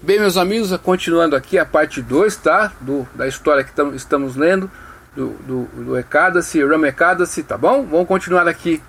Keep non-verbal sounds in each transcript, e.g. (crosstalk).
Bem, meus amigos, continuando aqui a parte 2, tá? Do, da história que tam, estamos lendo, do, do, do Ekadasi, Ram Ekadasi, tá bom? Vamos continuar aqui.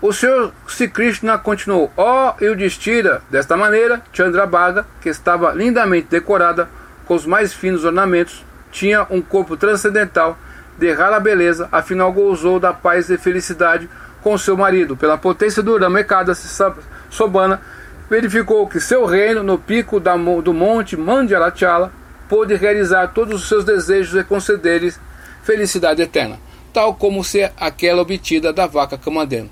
O senhor Sri Krishna continuou, ó oh, Yudhishthira, desta maneira, Chandrabhaga, que estava lindamente decorada com os mais finos ornamentos, tinha um corpo transcendental de rara beleza, afinal gozou da paz e felicidade com seu marido, pela potência do Rama Ekadasi Sobana, verificou que seu reino, no pico da, do monte Mandyalachala, pôde realizar todos os seus desejos e conceder-lhes felicidade eterna, tal como se aquela obtida da vaca Kamadena.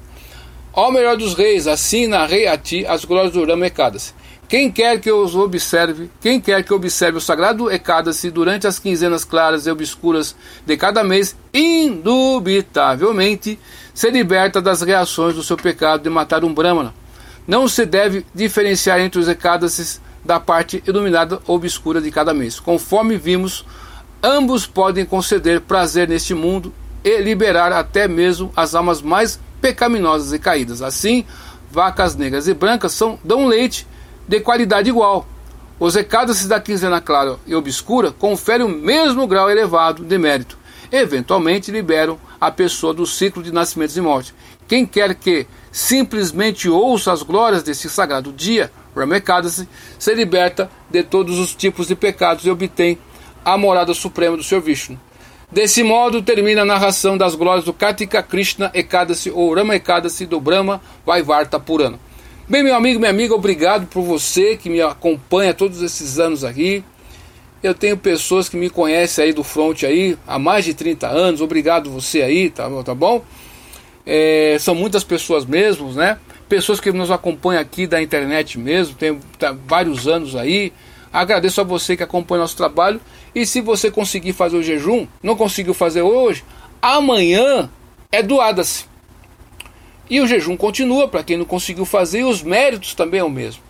Ó melhor dos reis, assim narrei a ti as glórias do Rama Ekadasi. Quem quer que os observe, quem quer que observe o sagrado Ekadasi durante as quinzenas claras e obscuras de cada mês, indubitavelmente se liberta das reações do seu pecado de matar um Brahmana não se deve diferenciar entre os recados da parte iluminada ou obscura de cada mês. Conforme vimos, ambos podem conceder prazer neste mundo e liberar até mesmo as almas mais pecaminosas e caídas. Assim, vacas negras e brancas são, dão leite de qualidade igual. Os recados da quinzena clara e obscura conferem o mesmo grau elevado de mérito. Eventualmente liberam a pessoa do ciclo de nascimentos e morte. Quem quer que simplesmente ouça as glórias desse sagrado dia, Ramekadasi, se liberta de todos os tipos de pecados e obtém a morada suprema do Senhor Vishnu. Desse modo, termina a narração das glórias do Kartika Krishna Ekadasi ou Rama Ekadasi do Brahma Vaivarta Purana. Bem, meu amigo, minha amiga, obrigado por você que me acompanha todos esses anos aqui. Eu tenho pessoas que me conhecem aí do front aí há mais de 30 anos. Obrigado você aí, tá, tá bom? É, são muitas pessoas mesmo, né? Pessoas que nos acompanham aqui da internet mesmo, tem tá, vários anos aí. Agradeço a você que acompanha nosso trabalho. E se você conseguir fazer o jejum, não conseguiu fazer hoje, amanhã é doada-se. E o jejum continua para quem não conseguiu fazer, e os méritos também é o mesmo.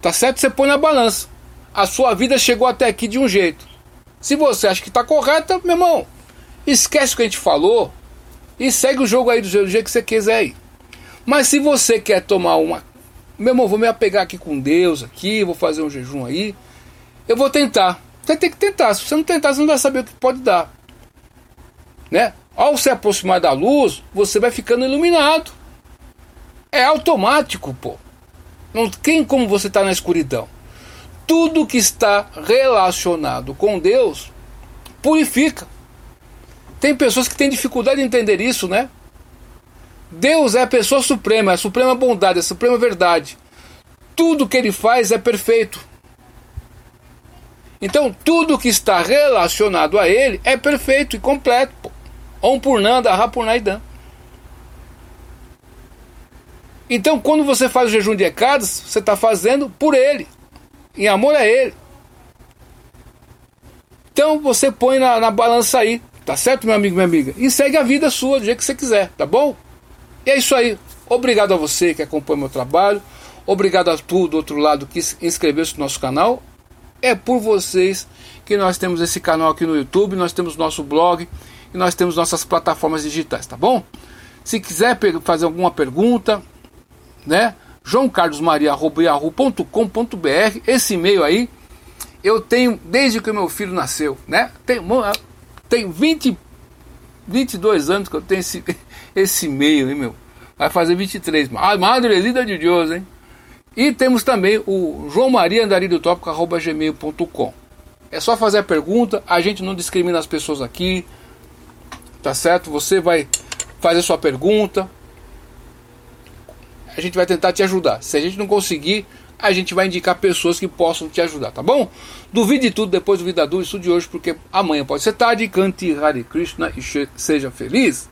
Tá certo? Você põe na balança. A sua vida chegou até aqui de um jeito. Se você acha que está correta, meu irmão, esquece o que a gente falou, e segue o jogo aí do jeito que você quiser aí. Mas se você quer tomar uma. Meu irmão, vou me apegar aqui com Deus, aqui, vou fazer um jejum aí. Eu vou tentar. Você tem que tentar. Se você não tentar, você não vai saber o que pode dar. Né? Ao se aproximar da luz, você vai ficando iluminado. É automático, pô. Não tem como você estar tá na escuridão. Tudo que está relacionado com Deus purifica. Tem pessoas que têm dificuldade de entender isso, né? Deus é a pessoa suprema, é a suprema bondade, é a suprema verdade. Tudo que ele faz é perfeito. Então, tudo que está relacionado a ele é perfeito e completo. Om Purnanda, Rapurnaidan. Então, quando você faz o jejum de Ekadas, você está fazendo por ele, em amor a ele. Então, você põe na, na balança aí Tá certo, meu amigo, minha amiga? E segue a vida sua do jeito que você quiser, tá bom? E é isso aí. Obrigado a você que acompanha meu trabalho. Obrigado a tu do outro lado que inscreveu-se no nosso canal. É por vocês que nós temos esse canal aqui no YouTube, nós temos nosso blog e nós temos nossas plataformas digitais, tá bom? Se quiser fazer alguma pergunta, né? joãocarlosmaria.yahoo.com.br Esse e-mail aí eu tenho desde que meu filho nasceu, né? Tem, tem 20, 22 anos que eu tenho esse, (laughs) esse e-mail, hein, meu? Vai fazer 23. Ah, Madrezida de Deus, hein? E temos também o João Maria gmail.com. É só fazer a pergunta, a gente não discrimina as pessoas aqui, tá certo? Você vai fazer sua pergunta, a gente vai tentar te ajudar. Se a gente não conseguir, a gente vai indicar pessoas que possam te ajudar, tá bom? Duvide tudo, depois duvida tudo, isso de hoje, porque amanhã pode ser tarde. Cante Hare Krishna e seja feliz.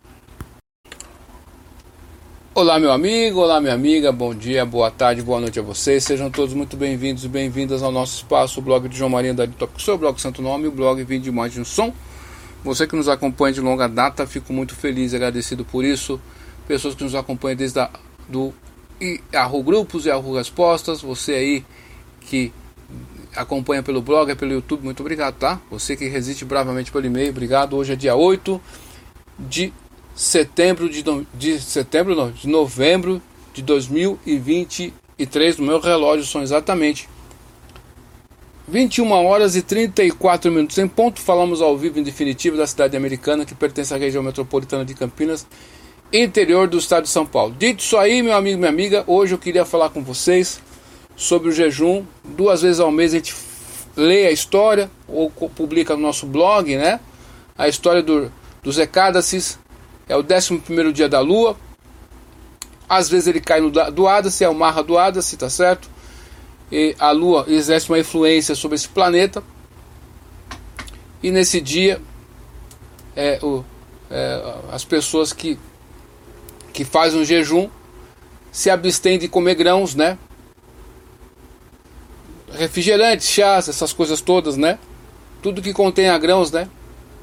Olá, meu amigo, olá, minha amiga, bom dia, boa tarde, boa noite a vocês. Sejam todos muito bem-vindos e bem-vindas ao nosso espaço, o blog de João Maria da Top, seu blog Santo Nome, o blog Vídeo Imagem Som. Você que nos acompanha de longa data, fico muito feliz e agradecido por isso. Pessoas que nos acompanham desde a, do e grupos e arro respostas. Você aí que acompanha pelo blog, pelo YouTube, muito obrigado, tá? Você que resiste bravamente pelo e-mail, obrigado. Hoje é dia 8 de setembro de, de setembro, não, de novembro de 2021, e 3 no meu relógio são exatamente 21 horas e 34 minutos em ponto. Falamos ao vivo em definitivo da cidade americana que pertence à região metropolitana de Campinas, interior do estado de São Paulo. Dito isso aí, meu amigo e minha amiga, hoje eu queria falar com vocês sobre o jejum. Duas vezes ao mês a gente lê a história ou publica no nosso blog, né? A história do, dos Ecádaces. É o 11 dia da lua. Às vezes ele cai no do Adace, é o Marra do Adace, tá certo? E a lua exerce uma influência sobre esse planeta. E nesse dia, é, o, é, as pessoas que, que fazem um jejum se abstêm de comer grãos, né? refrigerantes, chás, essas coisas todas, né? Tudo que contém grãos, né?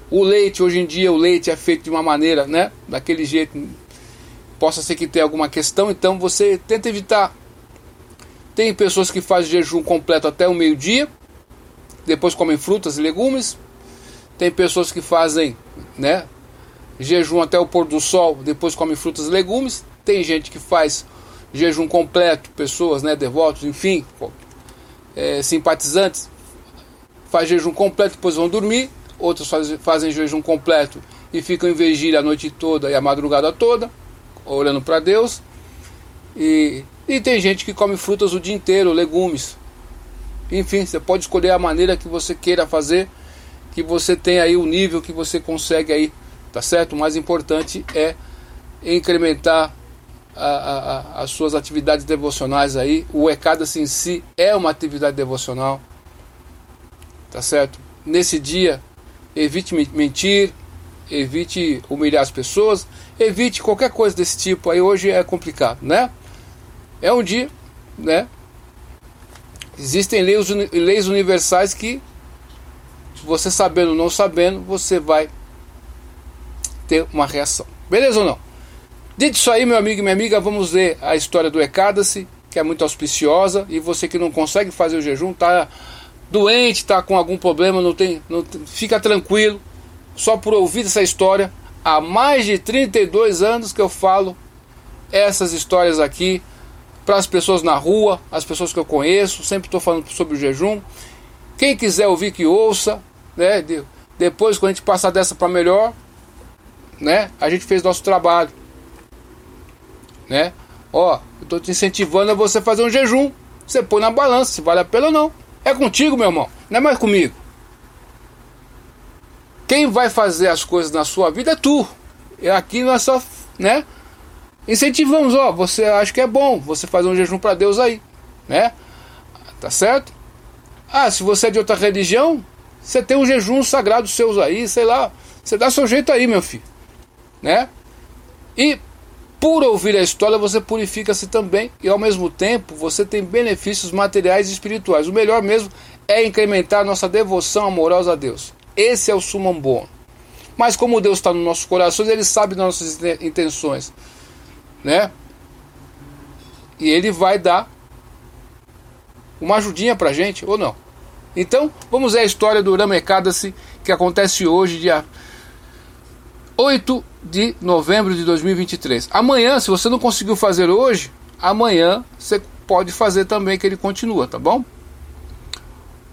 O leite, hoje em dia, o leite é feito de uma maneira, né? Daquele jeito, possa ser que tenha alguma questão, então você tenta evitar. Tem pessoas que fazem jejum completo até o meio-dia, depois comem frutas e legumes. Tem pessoas que fazem, né? Jejum até o pôr do sol, depois comem frutas e legumes. Tem gente que faz jejum completo, pessoas, né, devotos, enfim, é, simpatizantes faz jejum completo depois vão dormir, outros faz, fazem jejum completo e ficam em vigília a noite toda e a madrugada toda, orando para Deus. E, e tem gente que come frutas o dia inteiro, legumes. Enfim, você pode escolher a maneira que você queira fazer, que você tem aí o nível que você consegue aí, tá certo? O mais importante é incrementar a, a, as suas atividades devocionais aí. O ECADAS em si é uma atividade devocional. Tá certo? Nesse dia, evite mentir, evite humilhar as pessoas, evite qualquer coisa desse tipo. Aí hoje é complicado, né? É um dia, né? Existem leis, leis universais que você sabendo ou não sabendo, você vai ter uma reação. Beleza ou não? Dito isso aí, meu amigo e minha amiga, vamos ver a história do Ecádace, que é muito auspiciosa, e você que não consegue fazer o jejum, tá doente, tá com algum problema, não tem, não, fica tranquilo, só por ouvir essa história, há mais de 32 anos que eu falo essas histórias aqui para as pessoas na rua, as pessoas que eu conheço, sempre estou falando sobre o jejum. Quem quiser ouvir que ouça, né? Depois, quando a gente passar dessa para melhor, né? A gente fez nosso trabalho né? Ó, eu tô te incentivando a você fazer um jejum. Você põe na balança se vale a pena ou não. É contigo, meu irmão, não é mais comigo. Quem vai fazer as coisas na sua vida é tu. E aqui nós só, né? Incentivamos, ó, você acha que é bom você fazer um jejum para Deus aí, né? Tá certo? Ah, se você é de outra religião, você tem um jejum sagrado seus aí, sei lá. Você dá seu jeito aí, meu filho, né? E por ouvir a história, você purifica-se também e, ao mesmo tempo, você tem benefícios materiais e espirituais. O melhor mesmo é incrementar nossa devoção amorosa a Deus. Esse é o sumo bom. Mas como Deus está nos nossos corações, Ele sabe das nossas intenções, né? E Ele vai dar uma ajudinha para gente ou não. Então, vamos ver a história do Ramekadasi que acontece hoje, dia 8 de novembro de 2023. Amanhã, se você não conseguiu fazer hoje, amanhã você pode fazer também que ele continua, tá bom?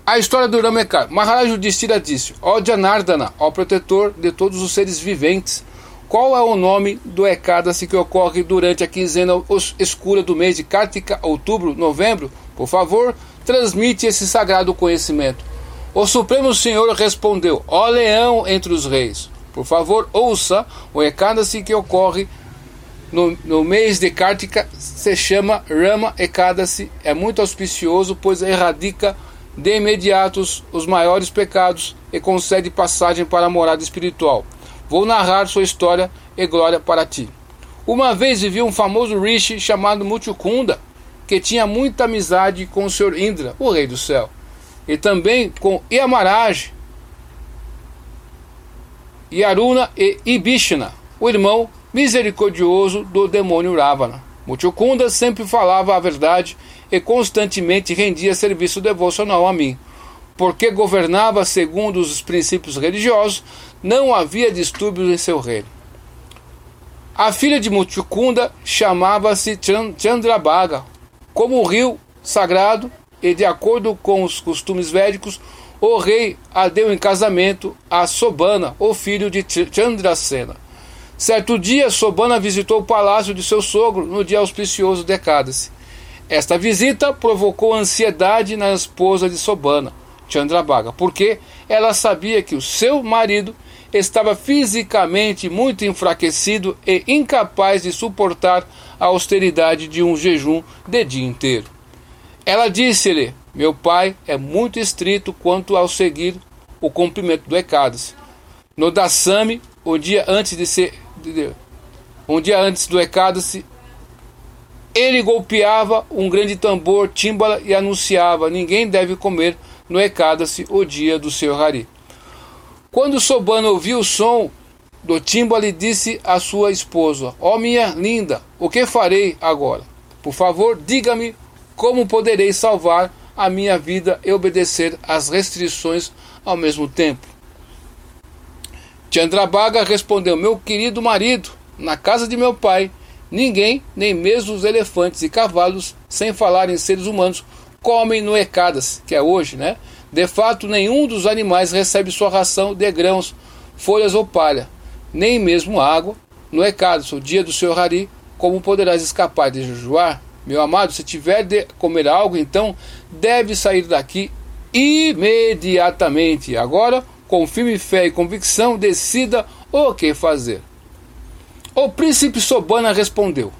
A história do Ramekar. Maharaj Yudhishthira disse: Ó Janardana, ó protetor de todos os seres viventes, qual é o nome do Ekadasi que ocorre durante a quinzena escura do mês de Kartika, outubro, novembro? Por favor, transmite esse sagrado conhecimento. O Supremo Senhor respondeu: Ó leão entre os reis, por favor, ouça o Ekadasi que ocorre no, no mês de Kartika, se chama Rama Ekadasi. É muito auspicioso, pois erradica de imediatos os maiores pecados e concede passagem para a morada espiritual. Vou narrar sua história e glória para ti. Uma vez vivia um famoso rishi chamado Mutyukunda, que tinha muita amizade com o Sr. Indra, o rei do céu, e também com Yamaraj, Yaruna e Ibishna, o irmão misericordioso do demônio Ravana. Mutyukunda sempre falava a verdade e constantemente rendia serviço devocional a mim. Porque governava segundo os princípios religiosos, não havia distúrbios em seu reino. A filha de Mutyukunda chamava-se Chandrabhaga, como o rio sagrado e de acordo com os costumes védicos, o rei a deu em casamento a Sobana, o filho de Chandrasena. Certo dia, Sobana visitou o palácio de seu sogro no dia auspicioso de Ekadasi. Esta visita provocou ansiedade na esposa de Sobana, Chandrabaga, porque ela sabia que o seu marido estava fisicamente muito enfraquecido e incapaz de suportar a austeridade de um jejum de dia inteiro. Ela disse-lhe: Meu pai é muito estrito quanto ao seguir o cumprimento do Ekadasi. No Dasami, o dia antes de ser um dia antes do Ekadasi, ele golpeava um grande tambor, tímbala e anunciava: Ninguém deve comer no Ekadasi o dia do seu Hari. Quando Sobana ouviu o som do timbale, disse à sua esposa: Ó oh, minha linda, o que farei agora? Por favor, diga-me como poderei salvar a minha vida e obedecer às restrições ao mesmo tempo. Chandrabaga respondeu: Meu querido marido, na casa de meu pai, ninguém, nem mesmo os elefantes e cavalos, sem falar em seres humanos, comem no Ecadas, que é hoje, né? De fato, nenhum dos animais recebe sua ração de grãos, folhas ou palha nem mesmo água, caso, o dia do seu Hari, como poderás escapar de jejuar? Meu amado, se tiver de comer algo, então deve sair daqui imediatamente. Agora, com firme fé e convicção, decida o que fazer. O príncipe Sobana respondeu: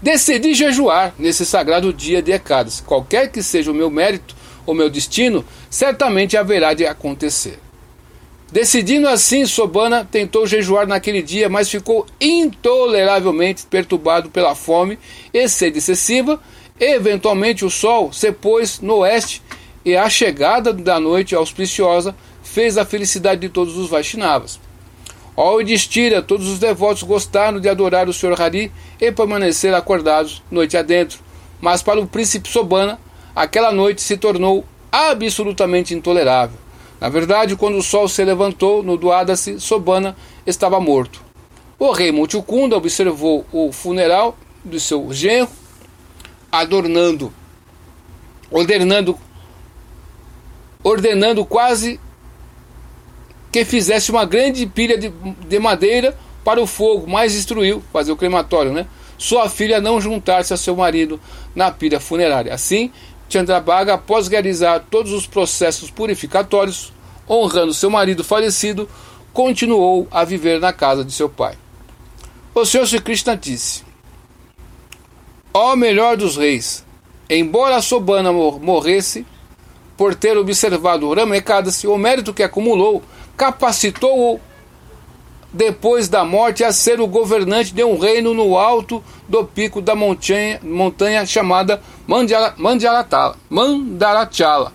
Decidi jejuar nesse sagrado dia de Ecadas. Qualquer que seja o meu mérito ou meu destino, certamente haverá de acontecer. Decidindo assim, Sobana tentou jejuar naquele dia, mas ficou intoleravelmente perturbado pela fome e sede excessiva. Eventualmente, o sol se pôs no oeste e a chegada da noite auspiciosa fez a felicidade de todos os Vaishnavas. Ao Idistira, todos os devotos gostaram de adorar o Sr. Hari e permanecer acordados noite adentro. Mas para o príncipe Sobana, aquela noite se tornou absolutamente intolerável. Na verdade, quando o sol se levantou no Duadasi, Sobana estava morto. O rei Mutukunda observou o funeral do seu genro, adornando, ordenando, ordenando quase que fizesse uma grande pilha de, de madeira para o fogo, mas instruiu, fazer o crematório, né? Sua filha não juntar-se a seu marido na pilha funerária. Assim, Chandrabaga, após realizar todos os processos purificatórios, honrando seu marido falecido, continuou a viver na casa de seu pai. O Senhor Sri Krishna disse: Ó melhor dos reis, embora Sobana morresse, por ter observado Ramekadasi, o mérito que acumulou capacitou-o depois da morte a ser o governante de um reino no alto do pico da montanha, montanha chamada Mandaratala, Mandarachala.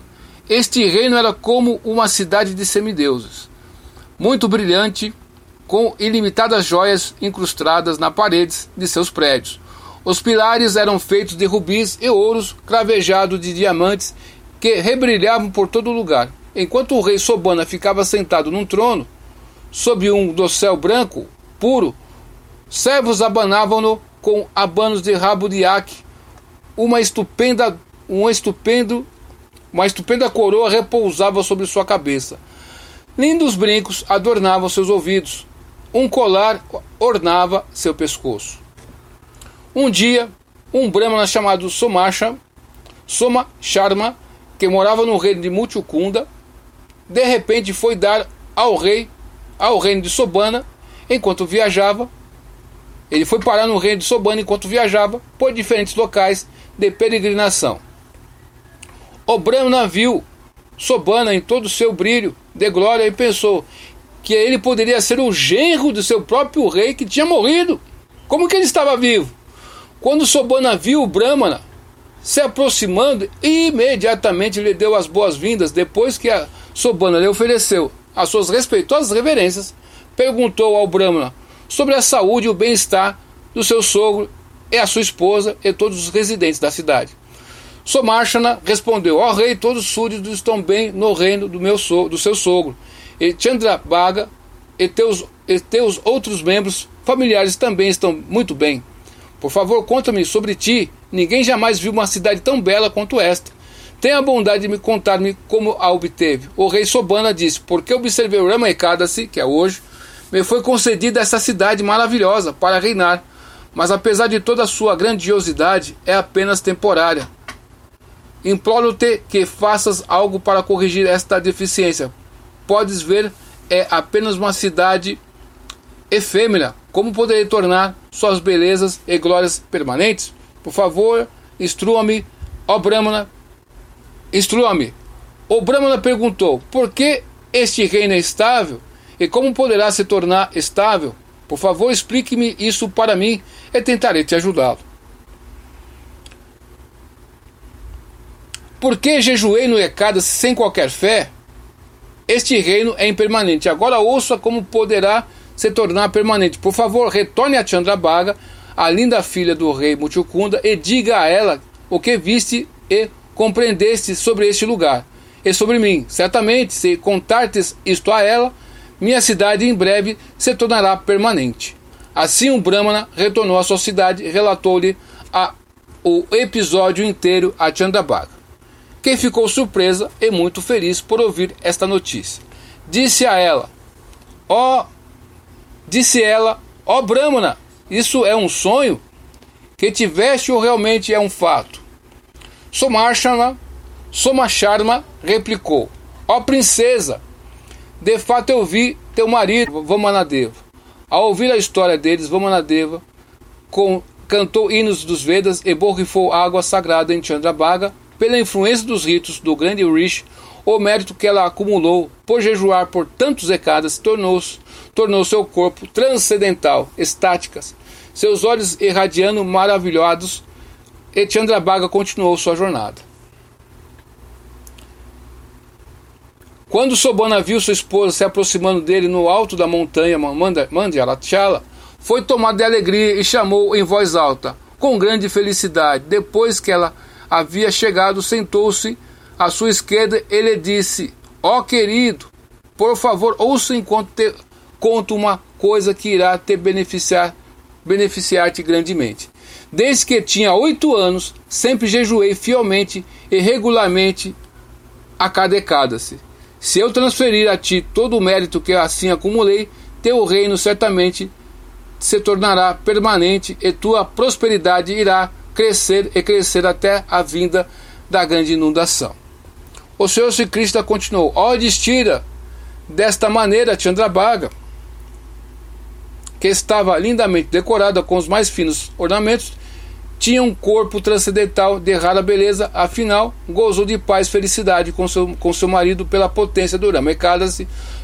Este reino era como uma cidade de semideuses, muito brilhante, com ilimitadas joias incrustadas nas paredes de seus prédios. Os pilares eram feitos de rubis e ouros cravejados de diamantes que rebrilhavam por todo lugar. Enquanto o rei Sobana ficava sentado num trono, sob um dossel branco puro, servos abanavam-no com abanos de rabo de iaque, uma estupenda, um estupendo uma estupenda coroa repousava sobre sua cabeça. Lindos brincos adornavam seus ouvidos. Um colar ornava seu pescoço. Um dia, um brahmana chamado Somasha, Soma Sharma, que morava no reino de Mutyukunda, de repente foi dar ao rei, ao reino de Sobana, enquanto viajava. Ele foi parar no reino de Sobana enquanto viajava por diferentes locais de peregrinação. O Brahma viu Sobana em todo o seu brilho de glória e pensou que ele poderia ser o genro do seu próprio rei que tinha morrido. Como que ele estava vivo? Quando Sobana viu o Brahmana se aproximando, imediatamente lhe deu as boas-vindas. Depois que a Sobana lhe ofereceu as suas respeitosas reverências, perguntou ao Brahmana sobre a saúde e o bem-estar do seu sogro e a sua esposa e todos os residentes da cidade. Somarshana respondeu: Ó oh, rei, todos os súditos estão bem no reino do, meu so, do seu sogro. E Chandrabaga e teus, e teus outros membros familiares também estão muito bem. Por favor, conta-me sobre ti, Ninguém jamais viu uma cidade tão bela quanto esta. Tenha a bondade de me contar-me como a obteve. O rei Sobana disse: Porque observei Rama Ekadasi, que é hoje, me foi concedida essa cidade maravilhosa para reinar. Mas apesar de toda a sua grandiosidade, é apenas temporária. Imploro-te que faças algo para corrigir esta deficiência. Podes ver, é apenas uma cidade efêmera. Como poderei tornar suas belezas e glórias permanentes? Por favor, instrua-me, ó Brahmana, instrua-me. O Brahmana perguntou: Por que este reino é estável? E como poderá se tornar estável? Por favor, explique-me isso para mim e tentarei te ajudá-lo. Por que jejuei no Ekada sem qualquer fé? Este reino é impermanente. Agora ouça como poderá se tornar permanente. Por favor, retorne a Chandrabhaga, a linda filha do rei Mutyukunda, e diga a ela o que viste e compreendeste sobre este lugar e sobre mim. Certamente, se contartes isto a ela, minha cidade em breve se tornará permanente. Assim o Brahmana retornou à sua cidade e relatou-lhe o episódio inteiro a Chandrabhaga, quem ficou surpresa e muito feliz por ouvir esta notícia. Disse a ela: Ó, oh, disse ela, ó oh Brahmana, isso é um sonho? Que tiveste ou realmente é um fato? Somarshana, Somacharma replicou: Ó oh, princesa, de fato eu vi teu marido, Vamanadeva. Ao ouvir a história deles, Vamanadeva com, cantou hinos dos Vedas e borrifou água sagrada em Chandrabhaga pela influência dos ritos do grande Rishi. O mérito que ela acumulou por jejuar por tantos decadas tornou, tornou seu corpo transcendental, estáticas, seus olhos irradiando maravilhados, e Chandrabhaga continuou sua jornada. Quando Sobana viu sua esposa se aproximando dele no alto da montanha Mandyalachala, foi tomado de alegria e chamou em voz alta, com grande felicidade. Depois que ela havia chegado, sentou-se à sua esquerda e lhe disse: Ó oh, querido, por favor, ouça enquanto te conto uma coisa que irá te beneficiar, beneficiar-te grandemente. Desde que tinha oito anos, sempre jejuei fielmente e regularmente a cada decada se eu transferir a ti todo o mérito que assim acumulei, teu reino certamente se tornará permanente e tua prosperidade irá crescer e crescer até a vinda da grande inundação. O Senhor Sri Krishna continuou: Ó destira desta maneira Chandrabhaga, que estava lindamente decorada com os mais finos ornamentos, tinha um corpo transcendental de rara beleza, afinal, gozou de paz e felicidade com seu, com seu marido pela potência do Rama. E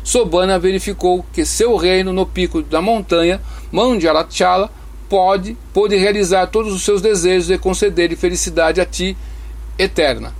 Sobana verificou que seu reino no pico da montanha, Mandjalachala, pode, pode realizar todos os seus desejos e conceder-lhe felicidade a ti eterna.